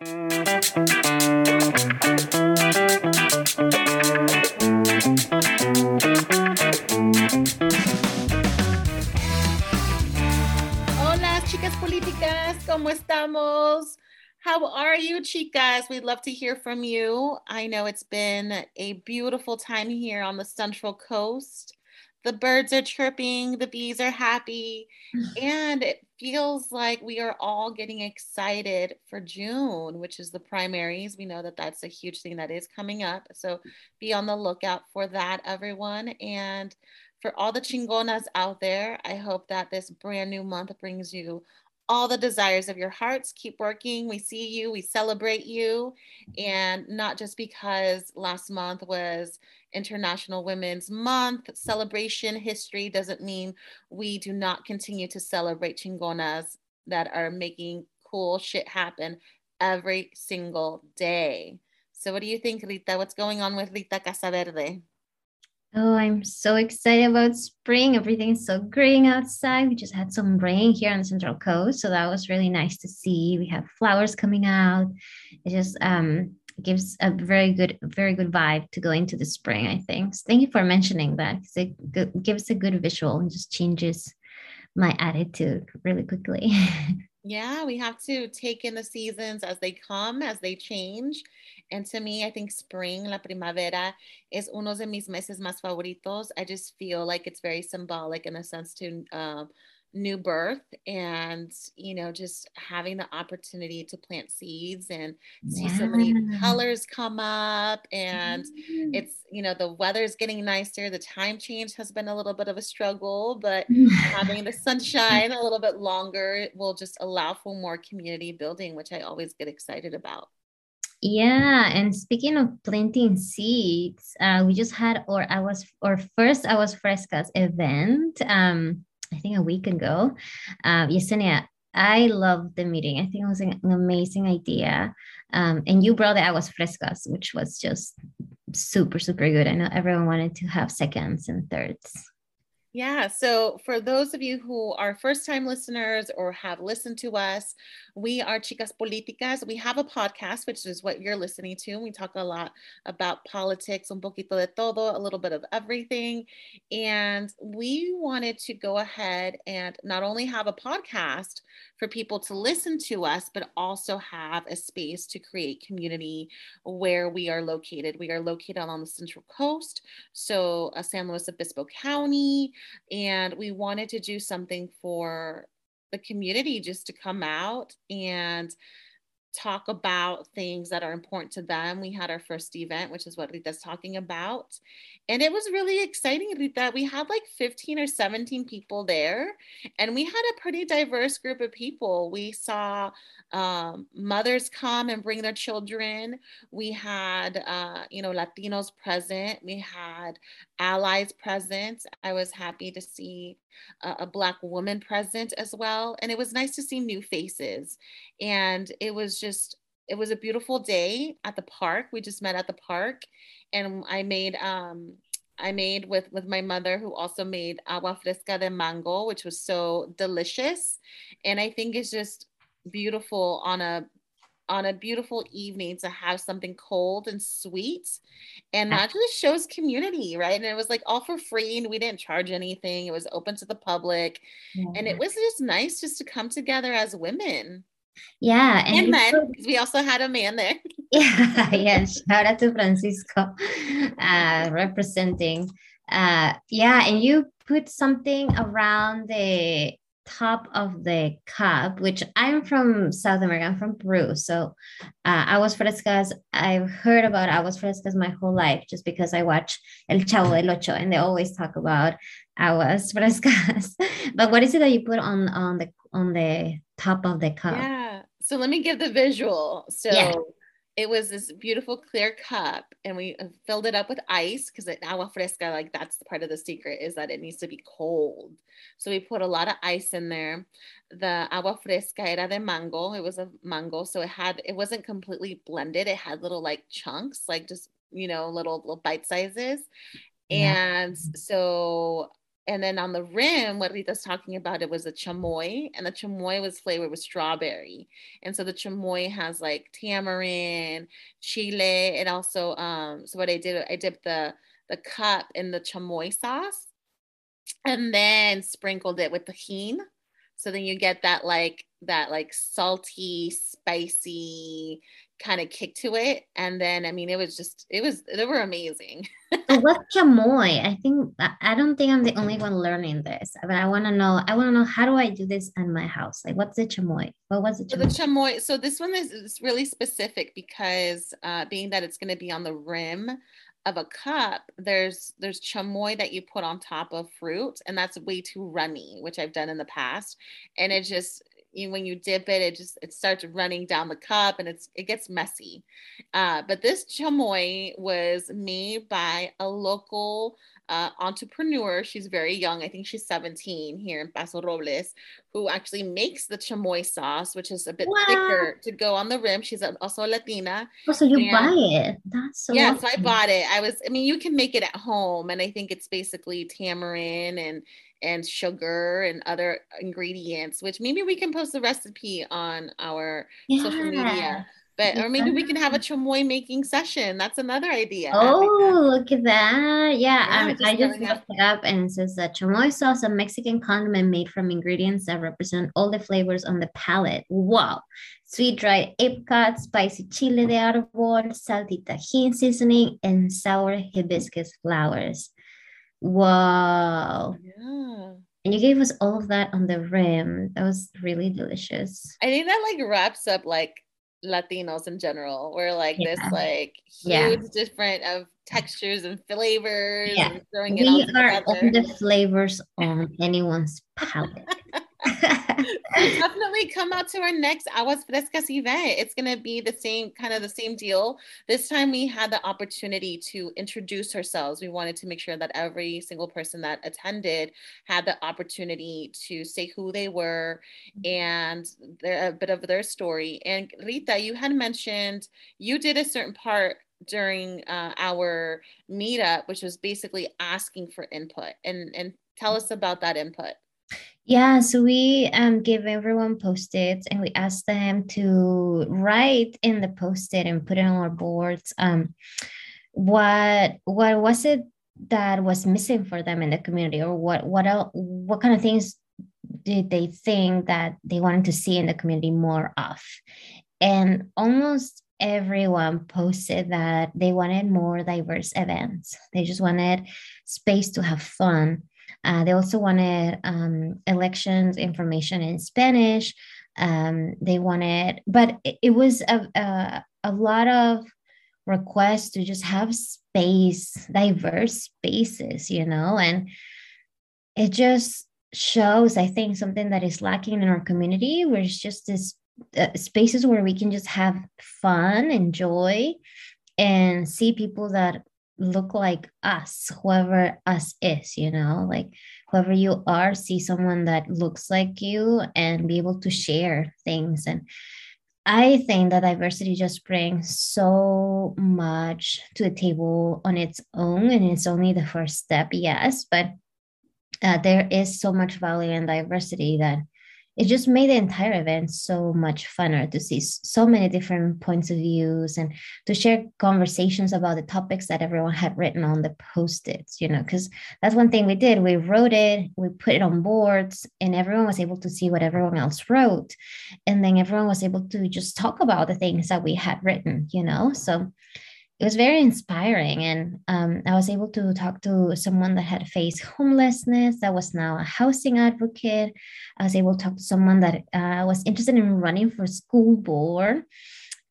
Hola, chicas políticas, ¿cómo estamos? How are you, chicas? We'd love to hear from you. I know it's been a beautiful time here on the Central Coast. The birds are chirping, the bees are happy, and it feels like we are all getting excited for June, which is the primaries. We know that that's a huge thing that is coming up. So be on the lookout for that, everyone. And for all the chingonas out there, I hope that this brand new month brings you all the desires of your hearts. Keep working. We see you, we celebrate you. And not just because last month was International Women's Month celebration history doesn't mean we do not continue to celebrate chingonas that are making cool shit happen every single day. So, what do you think, Rita? What's going on with Rita Casaverde? Oh, I'm so excited about spring. Everything's so green outside. We just had some rain here on the Central Coast, so that was really nice to see. We have flowers coming out. It just um, gives a very good, very good vibe to go into the spring. I think. So thank you for mentioning that. because It gives a good visual and just changes my attitude really quickly. Yeah, we have to take in the seasons as they come, as they change. And to me, I think spring, la primavera, is uno de mis meses más favoritos. I just feel like it's very symbolic in a sense to uh, new birth and you know just having the opportunity to plant seeds and see yeah. so many colors come up and mm-hmm. it's you know the weather's getting nicer the time change has been a little bit of a struggle but having the sunshine a little bit longer will just allow for more community building which i always get excited about yeah, and speaking of planting seeds, uh, we just had or I was or first Aguas Frescas event. Um, I think a week ago. Uh, Yesenia, I loved the meeting. I think it was an, amazing idea. Um, and you brought the aguas frescas, which was just super, super good. I know everyone wanted to have seconds and thirds. Yeah. So, for those of you who are first time listeners or have listened to us, we are Chicas Políticas. We have a podcast, which is what you're listening to. We talk a lot about politics, un poquito de todo, a little bit of everything. And we wanted to go ahead and not only have a podcast for people to listen to us, but also have a space to create community where we are located. We are located on the Central Coast, so uh, San Luis Obispo County, and we wanted to do something for the community just to come out and talk about things that are important to them. We had our first event, which is what Rita's talking about. And it was really exciting, Rita. We had like 15 or 17 people there, and we had a pretty diverse group of people. We saw um, mothers come and bring their children. We had, uh, you know, Latinos present. We had allies present. I was happy to see a, a Black woman present as well. And it was nice to see new faces. And it was just, it was a beautiful day at the park. We just met at the park and I made, um, I made with with my mother who also made agua fresca de mango which was so delicious and I think it's just beautiful on a on a beautiful evening to have something cold and sweet. And that just shows community right? And it was like all for free and we didn't charge anything. It was open to the public. And it was just nice just to come together as women. Yeah and, and men because we also had a man there. Yeah yeah shout out to francisco uh representing. Uh yeah and you put something around the top of the cup, which I'm from South America, I'm from Peru. So uh, aguas frescas, I've heard about aguas frescas my whole life just because I watch El Chavo del Ocho and they always talk about aguas frescas. but what is it that you put on on the on the top of the cup? Yeah. So let me give the visual. So yeah it was this beautiful clear cup and we uh, filled it up with ice because agua fresca like that's the part of the secret is that it needs to be cold. So we put a lot of ice in there. The agua fresca era de mango it was a mango so it had it wasn't completely blended it had little like chunks like just you know little little bite sizes. Yeah. and so and then on the rim, what Rita's talking about, it was a chamoy, and the chamoy was flavored with strawberry. And so the chamoy has like tamarind, chile, and also um, so what I did, I dipped the the cup in the chamoy sauce, and then sprinkled it with Tajín. So then you get that like that like salty, spicy kind of kick to it. And then I mean it was just it was they were amazing. what's chamoy? I think I don't think I'm the only one learning this, but I want to know. I want to know how do I do this in my house? Like, what's the chamoy? What was it? So the chamoy. So this one is, is really specific because uh, being that it's going to be on the rim of a cup, there's there's chamoy that you put on top of fruit, and that's way too runny, which I've done in the past, and it just you, when you dip it, it just it starts running down the cup and it's it gets messy. Uh, but this chamoy was made by a local uh, entrepreneur. She's very young. I think she's 17 here in Paso Robles, who actually makes the chamoy sauce, which is a bit wow. thicker to go on the rim. She's also a Latina. Oh, so you and, buy it? That's so. Yeah, awesome. so I bought it. I was. I mean, you can make it at home, and I think it's basically tamarind and and sugar and other ingredients, which maybe we can post the recipe on our yeah. social media. But or maybe we can have a chamoy making session. That's another idea. Oh, look at that! Yeah, yeah um, just I just looked it up and it says that chamoy sauce, a Mexican condiment made from ingredients that represent all the flavors on the palate. Wow! Sweet dried apricot, spicy chile de arbol, salty Tajín seasoning, and sour hibiscus flowers. Wow. Yeah. And you gave us all of that on the rim. That was really delicious. I think that like wraps up like Latinos in general. We're like yeah. this like huge yeah. different of textures and flavors yeah. and throwing we it all together. are the flavors on anyone's palate. definitely come out to our next Aguas Frescas event. It's going to be the same kind of the same deal. This time we had the opportunity to introduce ourselves. We wanted to make sure that every single person that attended had the opportunity to say who they were and their, a bit of their story. And Rita, you had mentioned you did a certain part during uh, our meetup, which was basically asking for input and, and tell us about that input. Yeah, so we um, give everyone post-its and we ask them to write in the post-it and put it on our boards. Um, what what was it that was missing for them in the community, or what what else, what kind of things did they think that they wanted to see in the community more of? And almost everyone posted that they wanted more diverse events. They just wanted space to have fun uh, they also wanted um, elections information in Spanish. Um, they wanted, but it, it was a, a, a lot of requests to just have space, diverse spaces, you know, and it just shows, I think, something that is lacking in our community, where it's just this uh, spaces where we can just have fun, enjoy, and see people that look like us, whoever us is, you know, like whoever you are, see someone that looks like you and be able to share things. And I think that diversity just brings so much to the table on its own, and it's only the first step, yes, but uh, there is so much value in diversity that it just made the entire event so much funner to see so many different points of views and to share conversations about the topics that everyone had written on the post-its you know because that's one thing we did. We wrote it we put it on boards and everyone was able to see what everyone else wrote. And then everyone was able to just talk about the things that we had written you know? So it was very inspiring. And um, I was able to talk to someone that had faced homelessness, that was now a housing advocate. I was able to talk to someone that uh, was interested in running for school board.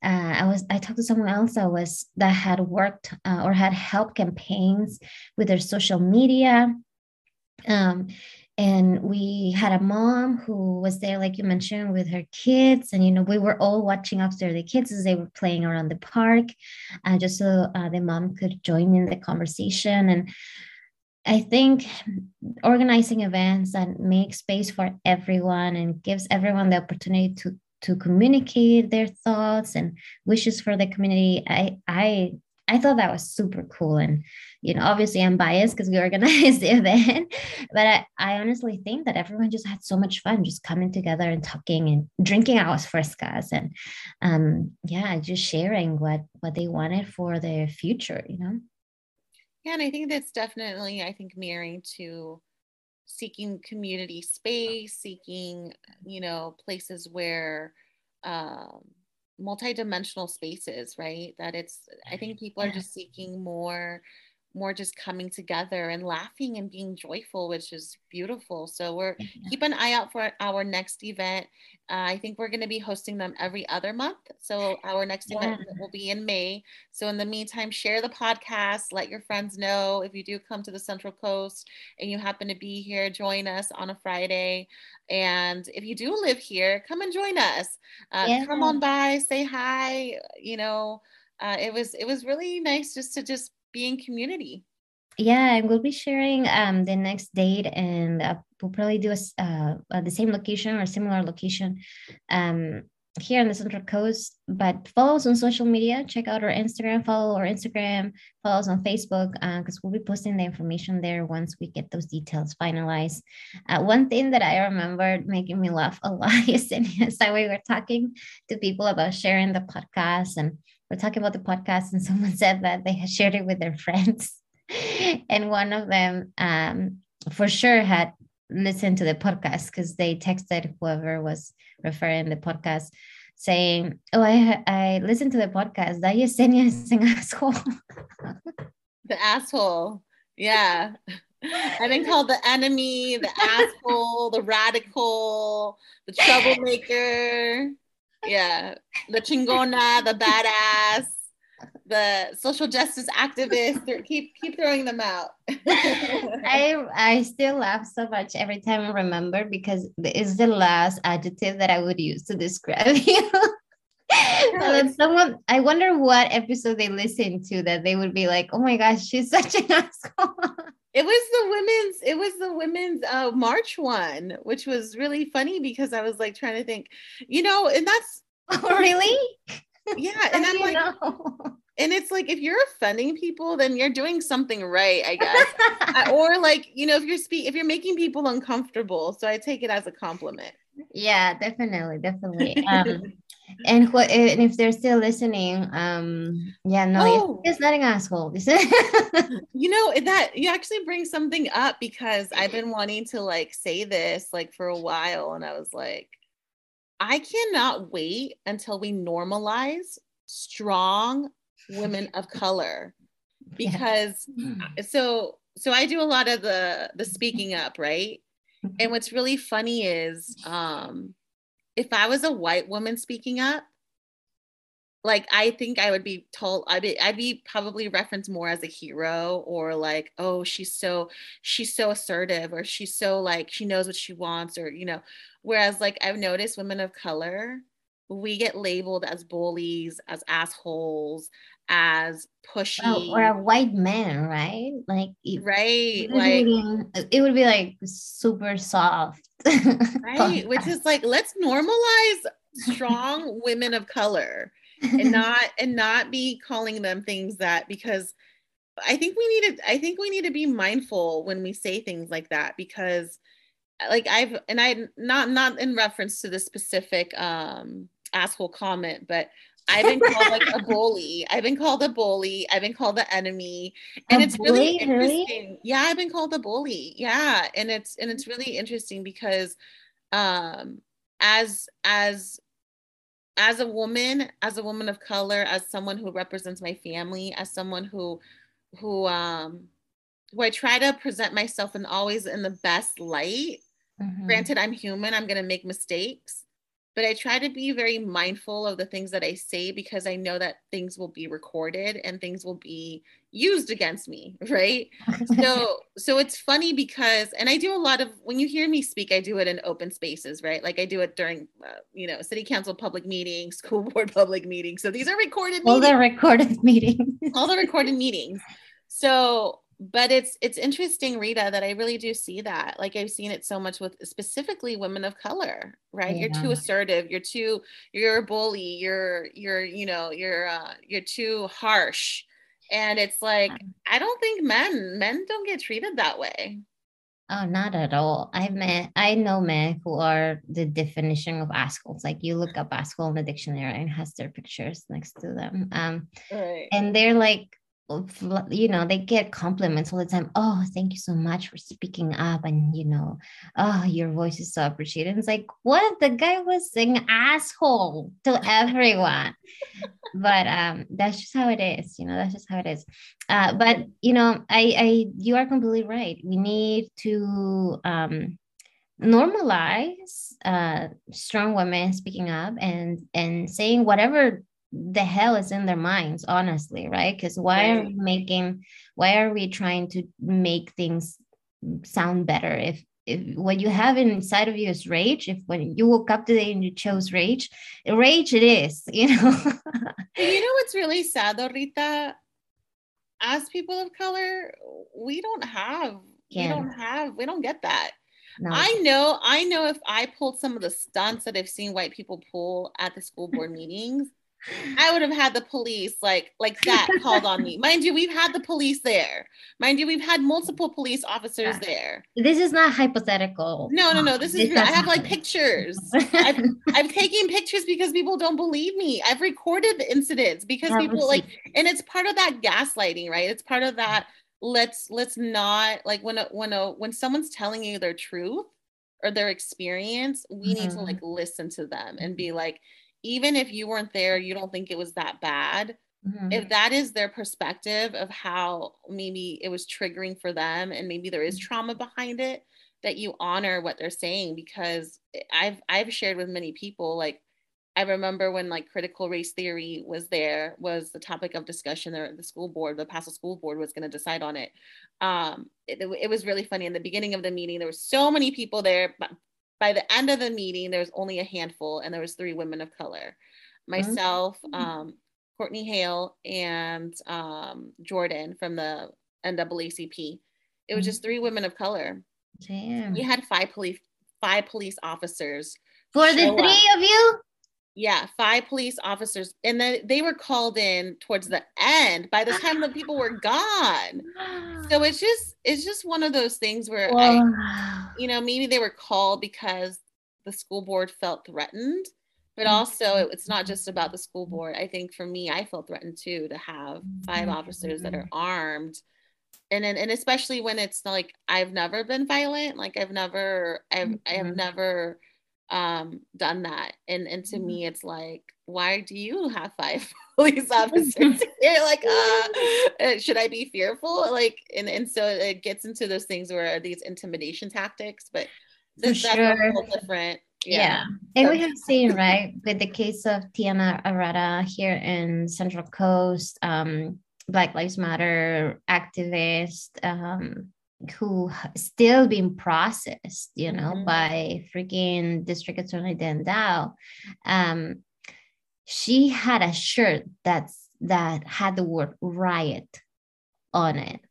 Uh, I was I talked to someone else that was that had worked uh, or had helped campaigns with their social media. Um, and we had a mom who was there like you mentioned with her kids. And you know we were all watching after the kids as they were playing around the park uh, just so uh, the mom could join in the conversation. And i think organizing events that make space for everyone and gives everyone the opportunity to to communicate their thoughts and wishes for the community i i I thought that was super cool. And, you know, obviously I'm biased because we organized the event, but I, I honestly think that everyone just had so much fun just coming together and talking and drinking our frescas and, um, yeah, just sharing what, what they wanted for their future, you know? Yeah. And I think that's definitely, I think, mirroring to seeking community space, seeking, you know, places where, um, multidimensional spaces, right? That it's, I think people are just seeking more more just coming together and laughing and being joyful, which is beautiful. So we're yeah. keep an eye out for our next event. Uh, I think we're going to be hosting them every other month. So our next yeah. event will be in May. So in the meantime, share the podcast. Let your friends know if you do come to the Central Coast and you happen to be here. Join us on a Friday. And if you do live here, come and join us. Uh, yeah. Come on by, say hi. You know. Uh, it was it was really nice just to just being community. Yeah, and we'll be sharing um, the next date, and uh, we'll probably do a, uh, the same location or similar location um, here on the Central Coast. But follow us on social media. Check out our Instagram. Follow our Instagram. Follow us on Facebook because uh, we'll be posting the information there once we get those details finalized. Uh, one thing that I remember making me laugh a lot is that we were talking to people about sharing the podcast and we're talking about the podcast and someone said that they had shared it with their friends. And one of them um, for sure had listened to the podcast because they texted whoever was referring the podcast saying oh i i listened to the podcast. That yesenia is an asshole. The asshole. Yeah. I've been called the enemy, the asshole, the radical, the troublemaker yeah, the chingona, the badass, the social justice activist. Keep keep throwing them out. I I still laugh so much every time I remember because it's the last adjective that I would use to describe you. so someone I wonder what episode they listened to that they would be like, oh my gosh, she's such an asshole. It was the women's, it was the women's uh, March one, which was really funny because I was like trying to think, you know, and that's oh, really? Yeah. And I'm like, know? and it's like if you're offending people, then you're doing something right, I guess. or like, you know, if you're speak if you're making people uncomfortable. So I take it as a compliment. Yeah, definitely, definitely. Um and what and if they're still listening um yeah no oh. it's not an asshole you know that you actually bring something up because i've been wanting to like say this like for a while and i was like i cannot wait until we normalize strong women of color because yeah. so so i do a lot of the the speaking up right and mm-hmm. what's really funny is um if I was a white woman speaking up, like I think I would be told I'd be I'd be probably referenced more as a hero or like oh she's so she's so assertive or she's so like she knows what she wants or you know. Whereas like I've noticed women of color we get labeled as bullies as assholes as pushy oh, or a white man right? Like right like it would be like super soft. Right which is like let's normalize strong women of color and not and not be calling them things that because i think we need to i think we need to be mindful when we say things like that because like i've and i not not in reference to the specific um asshole comment but I've been called like a bully. I've been called a bully. I've been called the enemy. And a it's bully, really interesting. Really? Yeah, I've been called a bully. Yeah. And it's and it's really interesting because um as as as a woman, as a woman of color, as someone who represents my family, as someone who who um who I try to present myself and always in the best light. Mm-hmm. Granted, I'm human, I'm gonna make mistakes but I try to be very mindful of the things that I say because I know that things will be recorded and things will be used against me, right? so so it's funny because and I do a lot of when you hear me speak I do it in open spaces, right? Like I do it during uh, you know, city council public meetings, school board public meetings. So these are recorded All meetings. the recorded meetings. All the recorded meetings. So but it's it's interesting rita that i really do see that like i've seen it so much with specifically women of color right yeah. you're too assertive you're too you're a bully you're you're you know you're uh you're too harsh And it's like, I don't think men, men don't get treated that way. Oh, not at all. I met, I know men who are the definition of assholes. Like you look up asshole in the dictionary and has their pictures next to them. Um, right. and they're like you know they get compliments all the time oh thank you so much for speaking up and you know oh your voice is so appreciated. And it's like what? The guy was saying asshole to everyone. But um that's just how it is you know that's just how it is. Uh but you know i i you are completely right. We need to um normalize uh strong women speaking up and and saying whatever the hell is in their minds honestly right because why right. are we making why are we trying to make things sound better if if what you have inside of you is rage if when you woke up today and you chose rage rage it is you know you know what's really sad though rita as people of color we don't have yeah. we don't have we don't get that no. I know, I know if I pulled some of the stunts that I've seen white people pull at the school board meetings, I would have had the police like like that called on me. Mind you, we've had the police there. Mind you, we've had multiple police officers yeah. there. This is not hypothetical. No, no, no. This is real. I have like pictures. I've, I've taken pictures because people don't believe me. I've recorded the incidents because people like, and it's part of that gaslighting, right? It's part of that. Let's let's not like when a, when a when someone's telling you their truth or their experience, we mm-hmm. need to mm-hmm. like listen to them and be like even if you weren't there, you don't think it was that bad. Mm-hmm. If that is their perspective of how maybe it was triggering for them and maybe there is mm-hmm. trauma behind it, that you honor what they're saying because I've I've shared with many people like I remember when like critical race theory was there was the topic of discussion or the school board the Paso school board was going to decide on it. Um, it. it was really funny in the beginning of the meeting there were so many people there but by the end of the meeting, there was only a handful, and there was three women of color, myself, mm-hmm. um, Courtney Hale, and um, Jordan from the NAACP. It was just three women of color. Damn. We had five police five police officers for the three up. of you. Yeah, five police officers, and then they were called in towards the end. By the time the people were gone, so it's just it's just one of those things where wow. I, you know, maybe they were called because the school board felt threatened, but mm-hmm. also it's not just about the school board. I think for me, I felt threatened too to have 5 officers that are mm-hmm. armed and and, and especially when it's like I've never been violent, like I've never I've I have mm-hmm. never um done that and and to mm-hmm. me it's like why do you have five police officers you're like uh, uh should i be fearful like and and so it gets into those things where these intimidation tactics but this, that's a whole different yeah. yeah. And we have seen, right, with the case of Tianna Arata here in Central Coast, um, Black Lives Matter activist, um, who still being processed, you know, mm-hmm. by freaking District Attorney Dan Dow. Um, she had a shirt that's that had the word riot on it,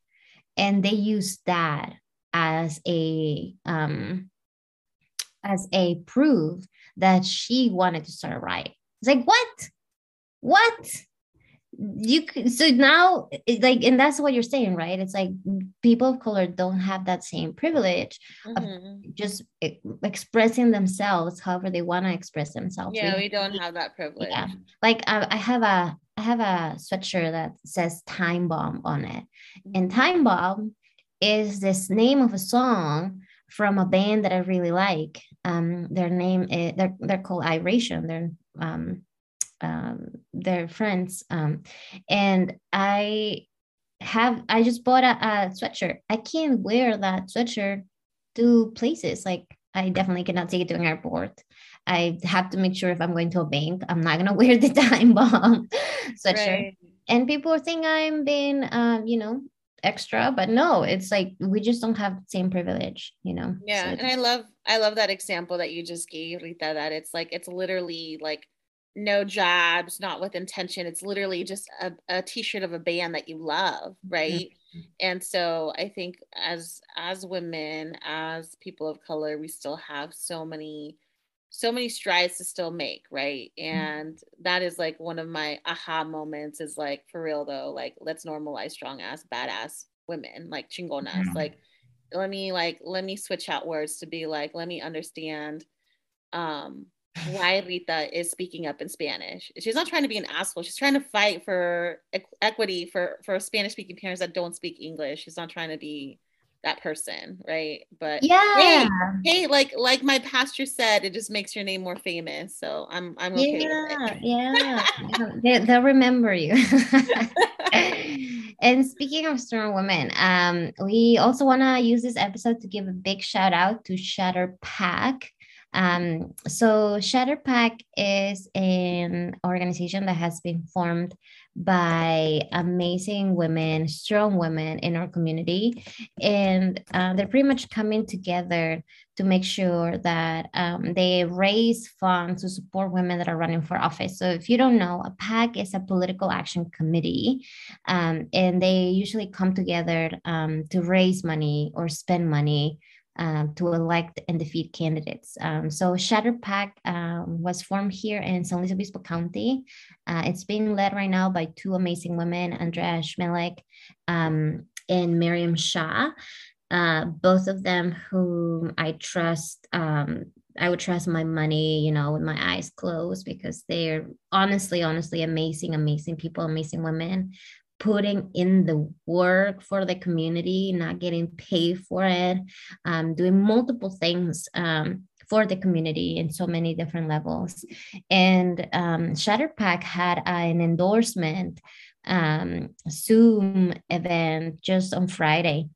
and they used that as a um, as a proof that she wanted to start a riot. It's like what? What? You so now like and that's what you're saying right? It's like people of color don't have that same privilege mm-hmm. of just expressing themselves however they want to express themselves yeah we, we don't have that privilege. Yeah. Like I, I have a i have a sweatshirt that says time bomb on it. And mm-hmm. time bomb is this name of a song from a band that i really like. Um their name is they're, they're called iration. They're um um, their friends. Um, and I have, I just bought a, a sweatshirt. I can't wear that sweatshirt to places. Like I definitely cannot take it to an airport. I have to make sure if I'm going to a bank, I'm not gonna wear the time bomb sweatshirt. Right. And people think I'm being, um, you know, extra, but no, it's like we just don't have the same privilege, you know. Yeah, so and I love, I love that example that you just gave, Rita. That it's like it's literally like no jobs, not with intention. It's literally just a, a t-shirt of a band that you love, right? Mm-hmm. And so I think as as women, as people of color, we still have so many so many strides to still make, right? Mm-hmm. And that is like one of my aha moments is like for real though, like let's normalize strong ass, badass women, like chingonas. Mm-hmm. Like let me like let me switch out words to be like, let me understand um why Rita is speaking up in Spanish. She's not trying to be an asshole. She's trying to fight for equity for for Spanish speaking parents that don't speak English. She's not trying to be that person, right? But yeah, hey, hey, like like my pastor said, it just makes your name more famous. So I'm I'm okay yeah, Yeah, they, they'll remember you. and speaking of strong women, um, we also want to use this episode to give a big shout out to Shatter Pack. Um, so Shatter Pack is an organization that has been formed by amazing women, strong women in our community. And uh, they're pretty much coming together to make sure that um, they raise funds to support women that are running for office. So, if you don't know, a PAC is a political action committee, um, and they usually come together um, to raise money or spend money um, to elect and defeat candidates. Um, so Shatter Pack um, was formed here in San Luis Obispo County. Uh, it's being led right now by two amazing women, Andrea Schmelek um, and Miriam Shah. Uh, both of them whom I trust um, I would trust my money, you know, with my eyes closed because they're honestly, honestly amazing, amazing people, amazing women putting in the work for the community, not getting paid for it, um, doing multiple things um, for the community in so many different levels. And um, Shatterpack had an endorsement um, Zoom event just on Friday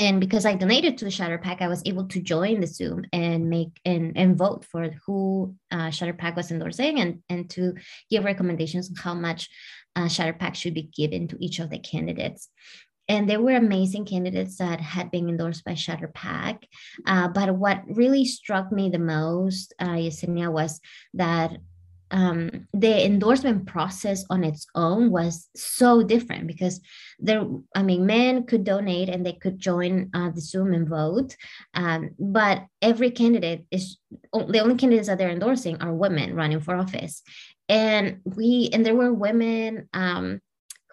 and because I donated to the Shatter Pack, I was able to join the Zoom and make and, and vote for who uh, Shatter Pack was endorsing and, and to give recommendations on how much uh, Pack should be given to each of the candidates. And there were amazing candidates that had been endorsed by Shatter Pack. Uh, but what really struck me the most, uh, Yesenia, was that um, the endorsement process on its own was so different because there, I mean, men could donate and they could join uh, the Zoom and vote, um, but every candidate is the only candidates that they're endorsing are women running for office, and we and there were women um,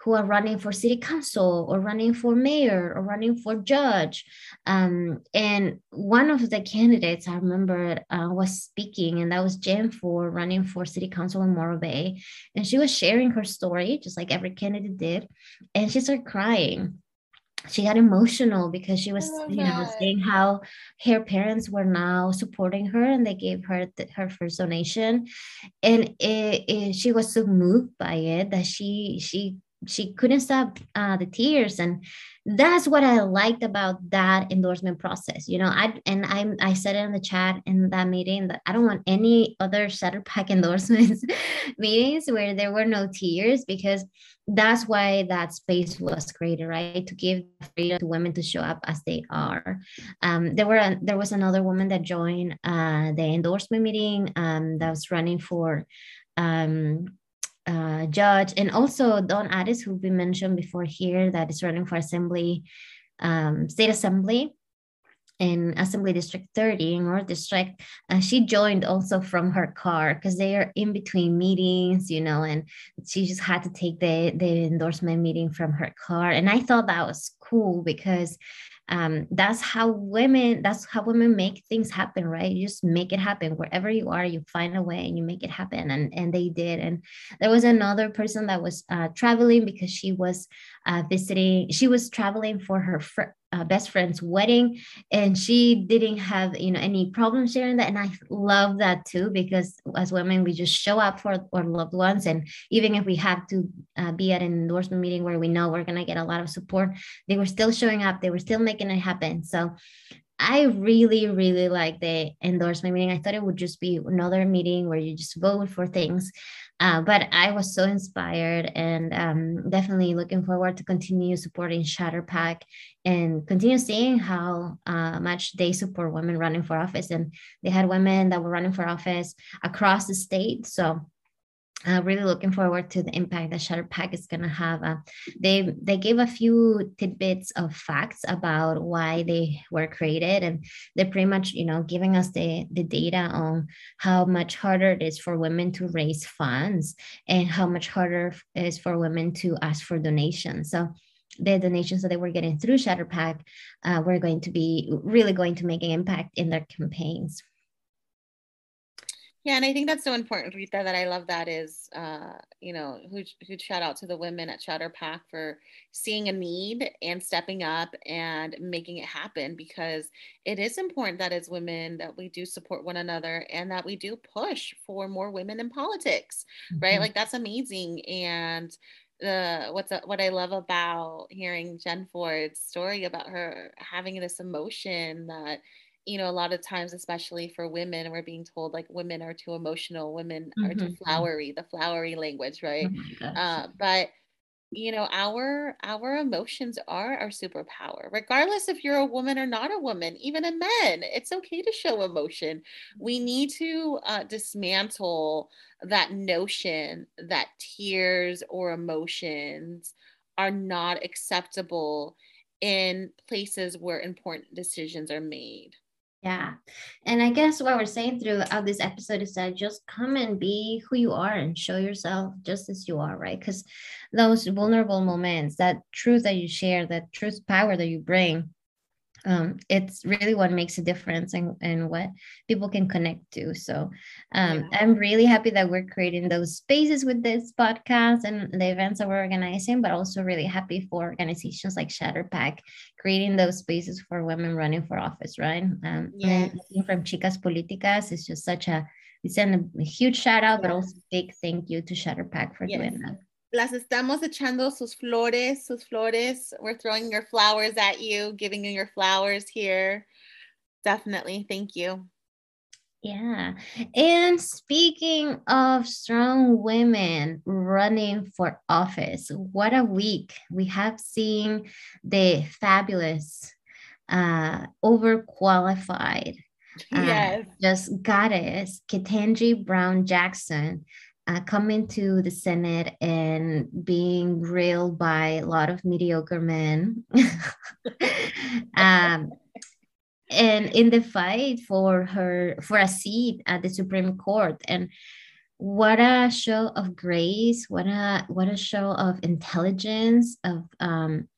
who are running for city council or running for mayor or running for judge. Um, and one of the candidates I remember uh, was speaking, and that was Jen Ford running for city council in Morro Bay. And she was sharing her story, just like every candidate did. And she started crying she got emotional because she was you know that. saying how her parents were now supporting her and they gave her the, her first donation and it, it, she was so moved by it that she she she couldn't stop uh, the tears. And that's what i liked about that endorsement process you know i and i i said it in the chat in that meeting that i don't want any other shatter pack endorsements meetings where there were no tears because that's why that space was created right? To give freedom to women to show up as they are. Um, there were there was another woman that joined uh, the endorsement meeting um, that was running for um, uh, judge, and also Dawn Addis, who we mentioned before here, that is running for assembly, um, state assembly in Assembly District 30 in our district. Uh, she joined also from her car because they are in between meetings, you know, and she just had to take the, the endorsement meeting from her car. And I thought that was cool because um, that's how women that's how women make things happen right? You just make it happen. Wherever you are you find a way and you make it happen. And and they did. And there was another person that was uh, traveling because she was uh, visiting she was traveling for her fr- uh, best friend's wedding and she didn't have you know any problem sharing that and i love that too because as women we just show up for our loved ones and even if we have to uh, be at an endorsement meeting where we know we're going to get a lot of support they were still showing up they were still making it happen so I really, really like the endorsement meeting. I thought it would just be another meeting where you just vote for things. Uh, but I was so inspired and um, definitely looking forward to continue supporting Shatterpack and continue seeing how uh, much they support women running for office. And they had women that were running for office across the state. So uh, really looking forward to the impact that Shatterpack is going to have. Uh, they they gave a few tidbits of facts about why they were created, and they're pretty much you know giving us the the data on how much harder it is for women to raise funds and how much harder it is for women to ask for donations. So the donations that they were getting through Shatterpack uh, were going to be really going to make an impact in their campaigns. Yeah, and I think that's so important, Rita, that I love that is, uh, you know, huge, huge shout out to the women at Shatterpack for seeing a need and stepping up and making it happen because it is important that as women that we do support one another and that we do push for more women in politics, mm-hmm. right? Like that's amazing. And the what's a, what I love about hearing Jen Ford's story about her having this emotion that you know, a lot of times, especially for women, we're being told like women are too emotional, women mm-hmm. are too mm-hmm. flowery, the flowery language, right? Oh uh, but you know, our our emotions are our superpower, regardless if you're a woman or not a woman, even a men. It's okay to show emotion. We need to uh, dismantle that notion that tears or emotions are not acceptable in places where important decisions are made. Yeah. And I guess what we're saying throughout uh, this episode is that just come and be who you are and show yourself just as you are, right? Because those vulnerable moments, that truth that you share, that truth power that you bring, um, it's really what makes a difference and, and what people can connect to. So um, yeah. I'm really happy that we're creating those spaces with this podcast and the events that we're organizing, but also really happy for organizations like Shatterpack creating those spaces for women running for office, right? Um, yes. from Chicas Políticas it's just such a, it's a, huge shout out, but also big thank you to Shatterpack for yes. doing that las estamos echando sus flores, sus flores. We're throwing your flowers at you, giving you your flowers here. Definitely. Thank you. Yeah. And speaking of strong women running for office, what a week. We have seen the fabulous, uh, overqualified, uh, yes. just goddess, Ketanji Brown Jackson uh, coming to the Senate and being grilled by a lot of mediocre men. um, and in the fight for her for a seat at the Supreme Court. And what a show of grace! What a what a show of intelligence of um,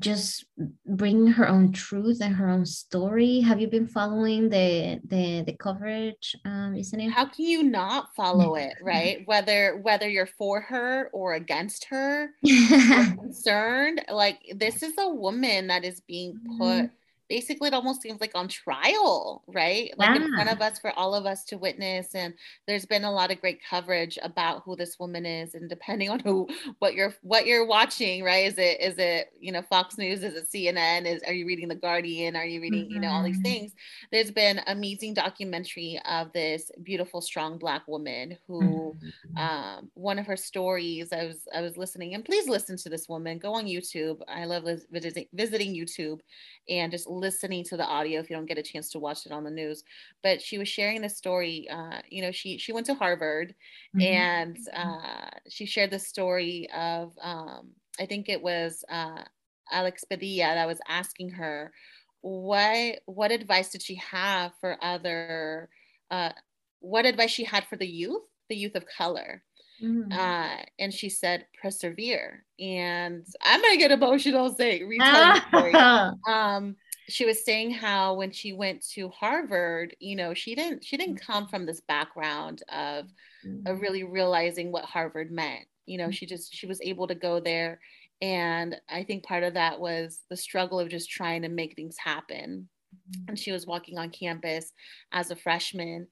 just bringing her own truth and her own story. Have you been following the the the coverage um, recently? How can you not follow it, right? whether whether you're for her or against her, or concerned. Like this is a woman that is being put mm-hmm basically it almost seems like on trial, right? Like yeah. in front of us for all of us to witness. And there's been a lot of great coverage about who this woman is. And depending on who what you're what you're watching, right? Is it is it, you know, Fox News? Is it CNN? Is are you reading The Guardian? Are you reading, mm-hmm. you know, all these mm-hmm. things? There's been amazing documentary of this beautiful, strong black woman who mm-hmm. um one of her stories, I was I was listening, and please listen to this woman. Go on YouTube. I love visiting visiting YouTube and just listening to the audio if you don't get a chance to watch it on the news. But she was sharing this story. Uh, you know, she she went to Harvard, mm-hmm. and uh, she shared the story of um, I think it was uh, Alex Padilla that was asking her what what advice did she have for other uh, what advice she had for the youth, the youth of color. Mm-hmm. Uh, and she said, persevere. And I'm gonna get emotional saying retelling story. Um, she was saying how when she went to Harvard, you know, she didn't she didn't come from this background of, mm-hmm. of really realizing what Harvard meant. You know, mm-hmm. she just she was able to go there. And I think part of that was the struggle of just trying to make things happen. Mm-hmm. And she was walking on campus as a freshman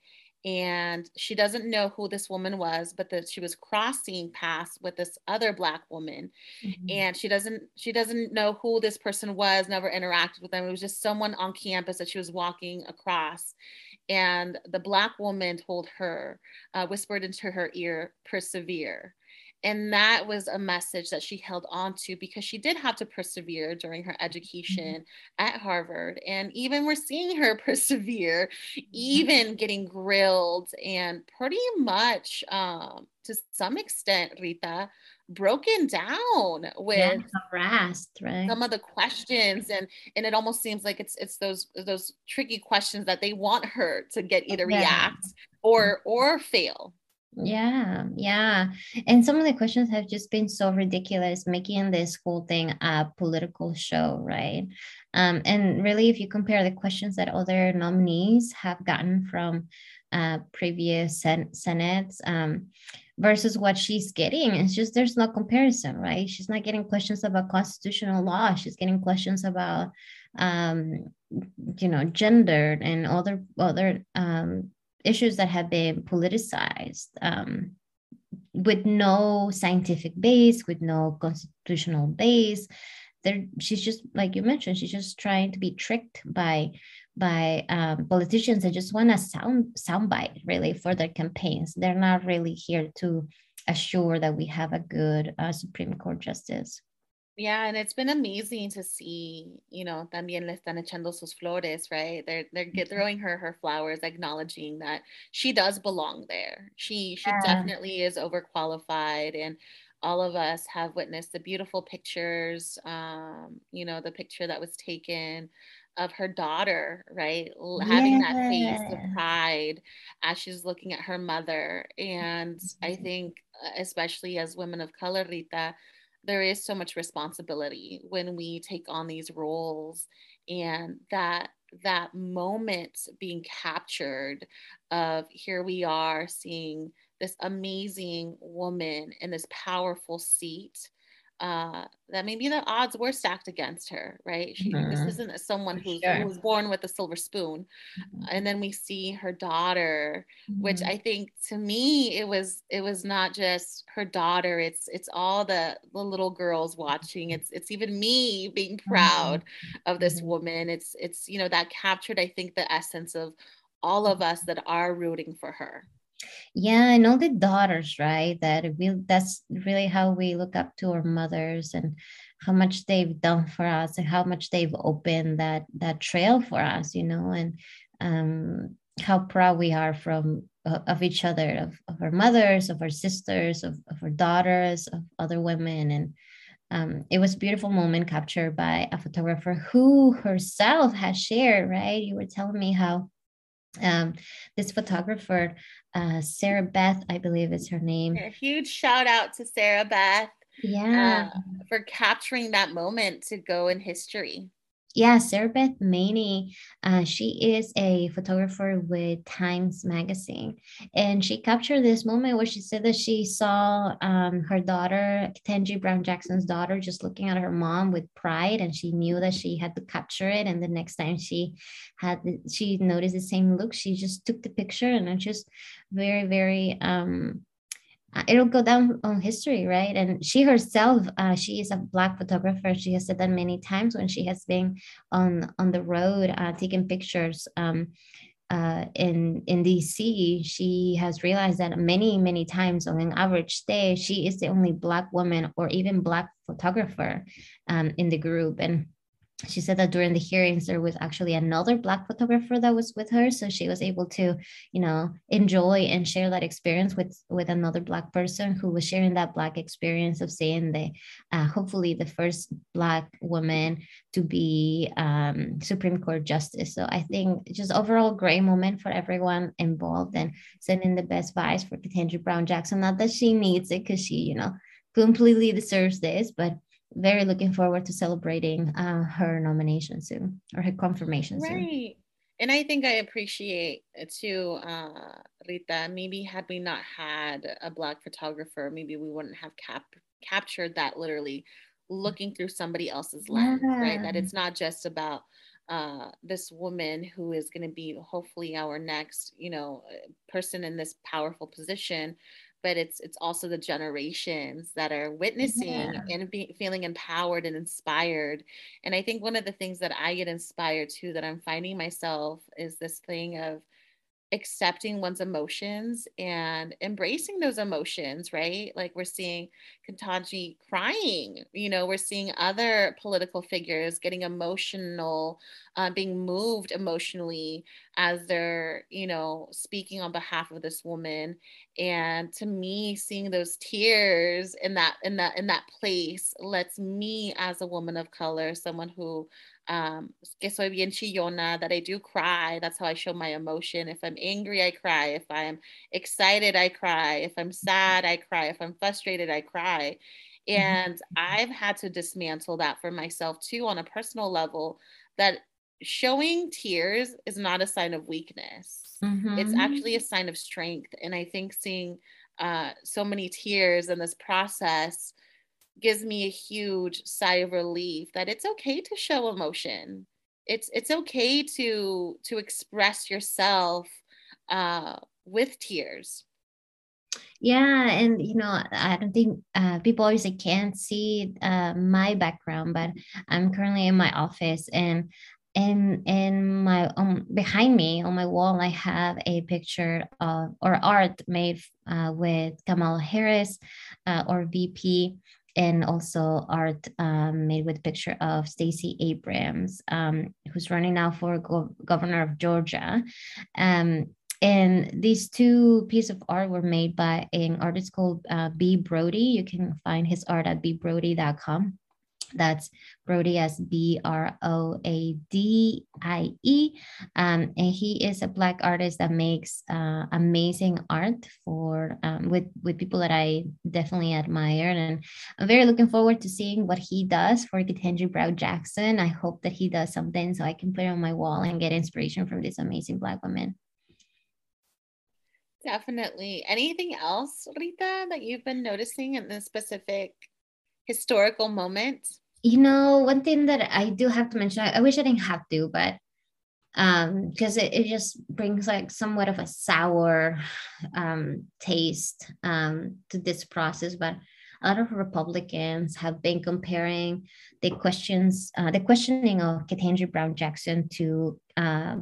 and she doesn't know who this woman was but that she was crossing paths with this other black woman. Mm-hmm. and she doesn't she doesn't know who this person was never interacted with them. It was just someone on campus that she was walking across. And the black woman told her uh, whispered into her ear persevere and that was a message that she held on to because she did have to persevere during her education mm-hmm. at Harvard. And even we're seeing her persevere, mm-hmm. even getting grilled and pretty much um, to some extent, Rita, broken down with yeah, harassed right some of the questions and and it almost seems like it's it's those those tricky questions that they want her to get either yeah. react or or fail yeah, yeah. And some of the questions have just been so ridiculous, making this whole thing a political show, right? Um, and really, if you compare the questions that other nominees have gotten from uh, previous sen- senates um, versus what she's getting, it's just there's no comparison, right? She's not getting questions about constitutional law. She's getting questions about, um, you know, gender and other other um, issues that have been politicized um, with no scientific base, with no constitutional base. There, she's just like you mentioned, she's just trying to be tricked by by um, politicians that just want a sound soundbite really for their campaigns. They're not really here to assure that we have a good uh, Supreme Court justice. Yeah, and it's been amazing to see, you know, también le están echando sus flores, right? They're they're get, throwing her her flowers, acknowledging that she does belong there. She she yeah. definitely is overqualified, and all of us have witnessed the beautiful pictures. Um, you know, the picture that was taken of her daughter, right? Having that face of pride as she's looking at her mother, and I mm-hmm. think, uh, especially as women of color, Rita there is so much responsibility when we take on these roles and that that moment being captured of here we are seeing this amazing woman in this powerful seat uh, that maybe the odds were stacked against her, right? She, mm-hmm. This isn't someone who, sure. who, was born with a silver spoon. Mm-hmm. And then we see her daughter, mm-hmm. which I think to me it was it was not just her daughter. It's it's all the the little girls watching. It's it's even me being mm-hmm. proud of this mm-hmm. woman. It's it's you know that captured I think the essence of all of us that are rooting for her yeah and all the daughters right that we that's really how we look up to our mothers and how much they've done for us and how much they've opened that that trail for us you know and um how proud we are from uh, of each other of, of our mothers of our sisters of, of our daughters of other women. And um, it was a beautiful moment captured by a photographer who herself has shared right? You were telling me how um, this photographer, uh, Sarah Beth, I believe is her name. A huge shout out to Sarah Beth. Yeah. Uh, for capturing that moment to go in history. Yeah, Sarah Beth Maney, uh, she is a photographer with Times Magazine. And she captured this moment where she said that she saw um, her daughter, Ketanji Brown Jackson's daughter, just looking at her mom with pride. And she knew that she had to capture it. And the next time she had, she noticed the same look, she just took the picture and it just very, very, um, it'll go down on history, right? And she herself, uh, she is a black photographer. She has said that many times when she has been on on the road uh, taking pictures um, uh, in in DC. She has realized that many many times on an average day, she is the only black woman or even black photographer um, in the group, and she said that during the hearings there was actually another black photographer that was with her so she was able to you know enjoy and share that experience with with another black person who was sharing that black experience of seeing the uh, hopefully the first black woman to be um, supreme court justice. So i think just overall great moment for everyone involved and sending the best vibes for Ketanji Brown Jackson. Not that she needs it because she you know completely deserves this but very looking forward to celebrating uh, her nomination soon or her confirmation right. soon. And I think I appreciate too, uh, Rita. Maybe had we not had a black photographer, maybe we wouldn't have cap- captured that literally looking through somebody else's lens, yeah. right? That it's not just about uh, this woman who is going to be hopefully our next, you know, person in this powerful position, but it's it's also the generations that are witnessing yeah. and be, feeling empowered and inspired and i think one of the things that i get inspired to that i'm finding myself is this thing of accepting one's emotions and embracing those emotions, right? Like we're seeing Ketanji crying, you know, we're seeing other political figures getting emotional, uh, being moved emotionally as they're, you know, speaking on behalf of this woman. And to me, seeing those tears in that in that in that place lets me as a woman of color, someone who um, que soy bien chillona, that I do cry. That's how I show my emotion. If I'm angry, I cry. If I'm excited, I cry. If I'm sad, I cry. If I'm frustrated, I cry. Mm-hmm. And I've had to dismantle that for myself too on a personal level that showing tears is not a sign of weakness. Mm-hmm. It's actually a sign of strength. And I think seeing uh, so many tears in this process gives me a huge sigh of relief that it's okay to show emotion. It's it's okay to to express yourself uh, with tears. Yeah, and you know, I don't think uh, people always say can't see uh, my background, but I'm currently in my office, and and in my um behind me on my wall, I have a picture of or art made uh, with Kamala Harris, uh, or VP, and also art um, made with a picture of Stacey Abrams, um, who's running now for go- governor of Georgia. Um, and these two pieces of art were made by an artist called uh, B. Broadie. You can find his art at bbroadie.com. That's Broadie as B R O A D I E. Um, and he is a Black artist that makes uh, amazing art for um, with, with people that I definitely admire. And I'm very looking forward to seeing what he does for Ketanji Brown Jackson. I hope that he does something so I can put it on my wall and get inspiration from this amazing Black woman. Definitely. Anything else, Rita, that you've been noticing in this specific historical moment? You know, one thing that I do have to mention, I, I wish I didn't have to, but um because it, it just brings like somewhat of a sour um taste um to this process but a lot of republicans have been comparing the questions uh, the questioning of Ketanji Brown Jackson to uh,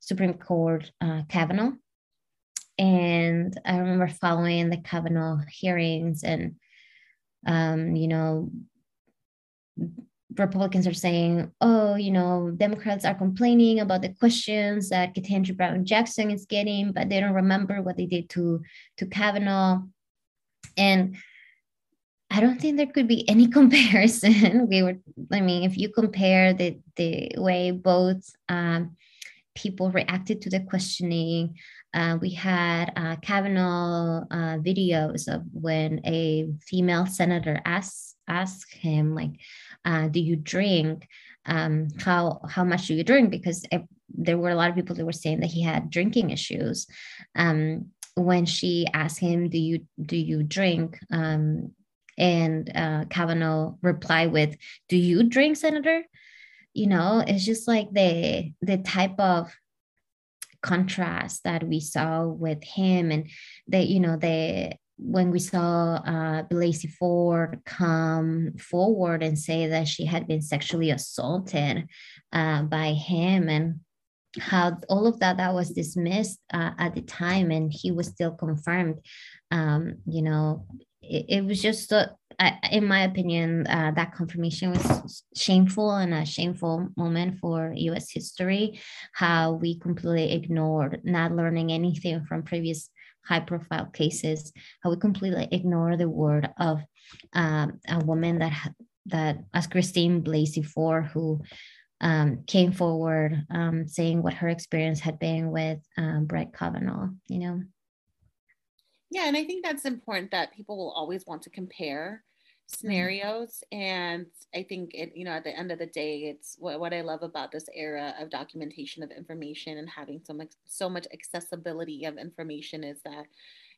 Supreme Court uh, Kavanaugh and I remember following the Kavanaugh hearings and um, you know Republicans are saying, oh, you know, Democrats are complaining about the questions that Ketanji Brown Jackson is getting, but they don't remember what they did to to Kavanaugh. And I don't think there could be any comparison. we were, I mean, if you compare the the way both um, people reacted to the questioning, uh, we had uh, Kavanaugh uh, videos of when a female senator asked asked him like uh, do you drink? Um, how how much do you drink? Because it, there were a lot of people that were saying that he had drinking issues. Um, when she asked him do you do you drink? Um, and uh, Kavanaugh replied with do you drink senator? You know it's just like the the type of contrast that we saw with him and that you know the when we saw uh, Blasey Ford come forward and say that she had been sexually assaulted uh, by him and how all of that that was dismissed uh, at the time and he was still confirmed um, you know it, it was just a, in my opinion uh, that confirmation was shameful and a shameful moment for us history how we completely ignored not learning anything from previous high profile cases, how we completely ignore the word of um, a woman that that as Christine Blasey Ford, who um, came forward um, saying what her experience had been with um, Brett Kavanaugh, you know. Yeah, and I think that's important that people will always want to compare. Mm-hmm. scenarios and i think it you know at the end of the day it's what, what i love about this era of documentation of information and having so much so much accessibility of information is that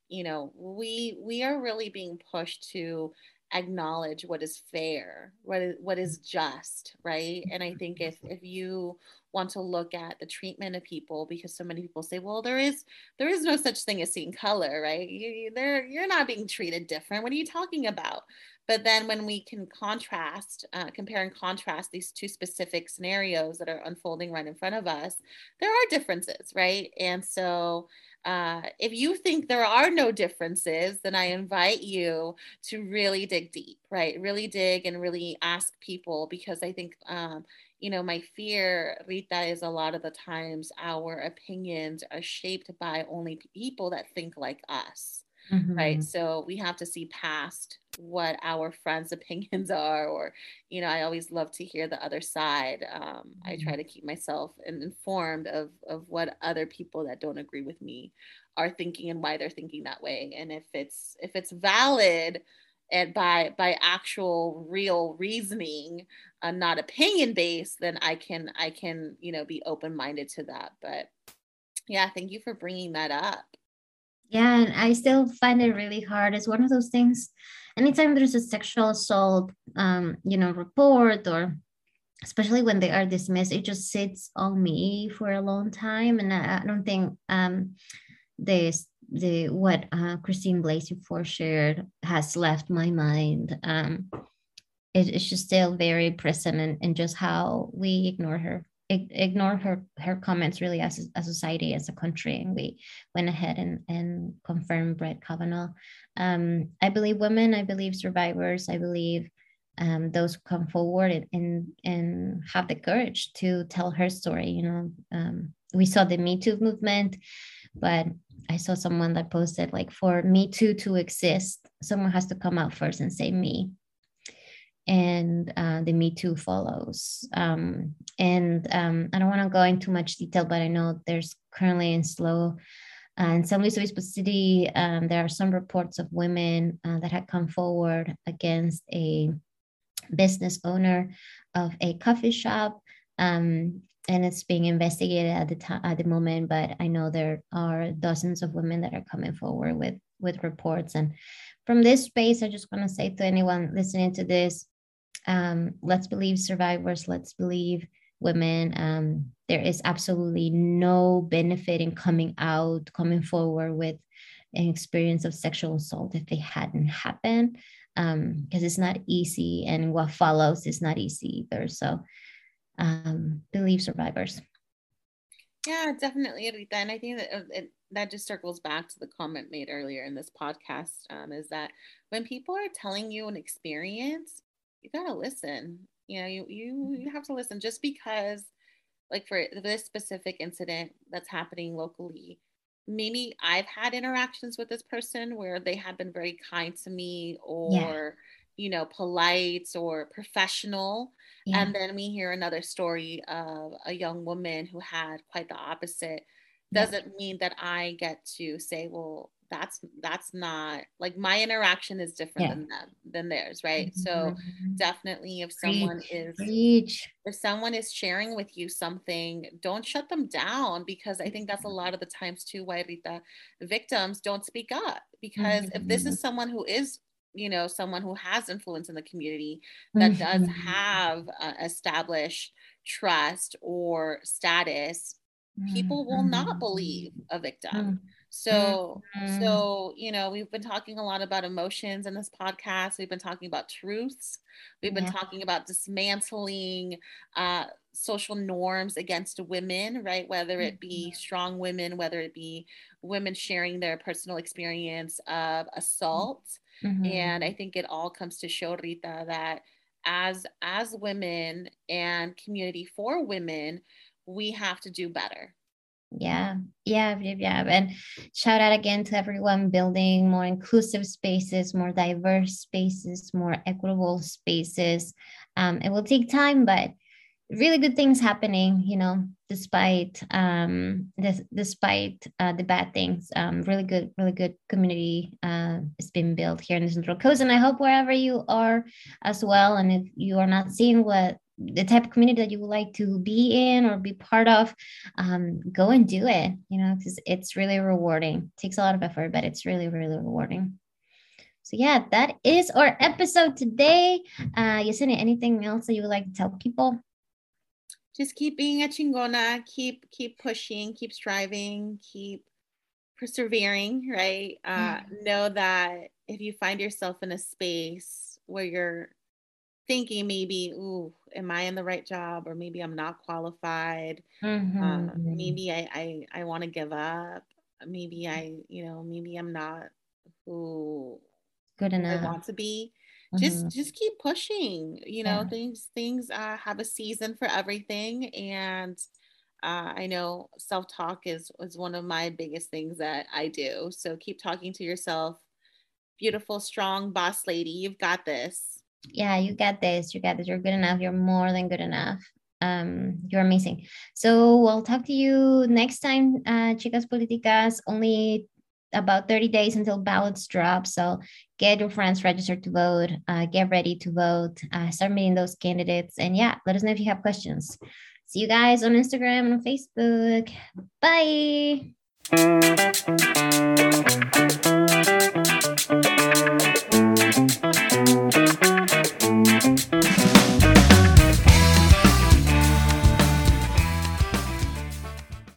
you know we we are really being pushed to acknowledge what is fair what is what is just right? And i think if if you want to look at the treatment of people because so many people say well there is there is no such thing as seeing color right? You, are you're not being treated different. What are you talking about? But then when we can contrast uh, compare and contrast these two specific scenarios that are unfolding right in front of us there are differences right? And so uh, if you think there are no differences, then I invite you to really dig deep, right? Really dig and really ask people because I think, um, you know, my fear, Rita, is a lot of the times our opinions are shaped by only people that think like us mm-hmm. right so we have to see past what our friends opinions are or you know i always love to hear the other side um, mm-hmm. i try mm-hmm. to keep myself informed of of what other people that don't agree with me are thinking and why they're thinking that way and if it's if it's valid and by by actual real reasoning uh, not opinion based then i can i can you know be open minded to that but yeah thank you for bringing that up yeah, and I still find it really hard. It's one of those things. Anytime there's a sexual assault, um, you know, report or especially when they are dismissed, it just sits on me for a long time, and I, I don't think um, this the what uh, Christine Blasey Ford shared has left my mind. Um, it, it's just still very present and, and just how we ignore her ignore her her comments really as a society as a country and we went ahead and and confirmed Brett Kavanaugh. Um, I believe women, I believe survivors, I believe um, those who come forward and and have the courage to tell her story. You know, um, we saw the Me Too movement, but I saw someone that posted like for Me Too to exist, someone has to come out first and say me and uh, the Me Too follows. Um, and um, I don't want to go into much detail, but I know there's currently in SLO uh, in San Luis Obispo City, um, there are some reports of women uh, that had come forward against a business owner of a coffee shop. Um, and it's being investigated at the at the moment, but I know there are dozens of women that are coming forward with with reports. And from this space, I just want to say to anyone listening to this, um, let's believe survivors let's believe women. Um, there is absolutely no benefit in coming out coming forward with an experience of sexual assault if it hadn't happened. Because um, it's not easy and what follows is not easy either. So um, believe survivors. Yeah definitely rita and i think that uh, it, that just circles back to the comment made earlier in this podcast um, is that when people are telling you an experience you gotta listen. You know, you you mm-hmm. you have to listen just because, like for this specific incident that's happening locally, maybe I've had interactions with this person where they have been very kind to me or yeah. you know polite or professional. Yeah. And then we hear another story of a young woman who had quite the opposite. Doesn't yeah. mean that I get to say, well, that's that's not like my interaction is different yeah. than them than theirs right mm-hmm. so definitely if someone Preach. is Preach. if someone is sharing with you something don't shut them down because i think that's a lot of the times too why rita victims don't speak up because mm-hmm. if this is someone who is you know someone who has influence in the community that mm-hmm. does have uh, established trust or status people will not mm-hmm. believe a victim mm-hmm. So, mm-hmm. so, you know, we've been talking a lot about emotions in this podcast. We've been talking about truths. We've been yeah. talking about dismantling uh, social norms against women, right? Whether it be mm-hmm. strong women, whether it be women sharing their personal experience of assault. Mm-hmm. And I think it all comes to show, Rita, that as as women and community for women, we have to do better yeah, yeah, yeah. And shout out again to everyone building more inclusive spaces, more diverse spaces, more equitable spaces. Um, it will take time, but really good things happening, you know, despite um, this, despite uh, the bad things. Um, really good, really good community uh, is being built here in the Central Coast, and I hope wherever you are as well. And if you are not seeing what the type of community that you would like to be in or be part of um, go and do it you know because it's really rewarding it takes a lot of effort but it's really really rewarding So yeah, that is our episode today. Uh, Yesenia, anything else that you would like to tell people? Just keep being a chingona, keep keep pushing, keep striving, keep persevering, right? Uh, mm-hmm. Know that if you find yourself in a space where you're thinking maybe, ooh, am I in the right job? Or maybe I'm not qualified. Mm-hmm. Uh, maybe I, I, I want to give up. Maybe I, you know, maybe I'm not who good enough I want to be. Mm-hmm. Just just keep pushing. You know, yeah. things things uh, have a season for everything. And uh, I know self talk is is one of my biggest things that I do. So keep talking to yourself. Beautiful, strong boss lady. You've got this. Yeah, you got this. You got this. You're good enough. You're more than good enough. Um, you're amazing. So we'll talk to you next time, uh, chicas politicas. Only about 30 days until ballots drop. So get your friends registered to vote, uh, get ready to vote, uh, start meeting those candidates. And yeah, let us know if you have questions. See you guys on Instagram and Facebook. Bye.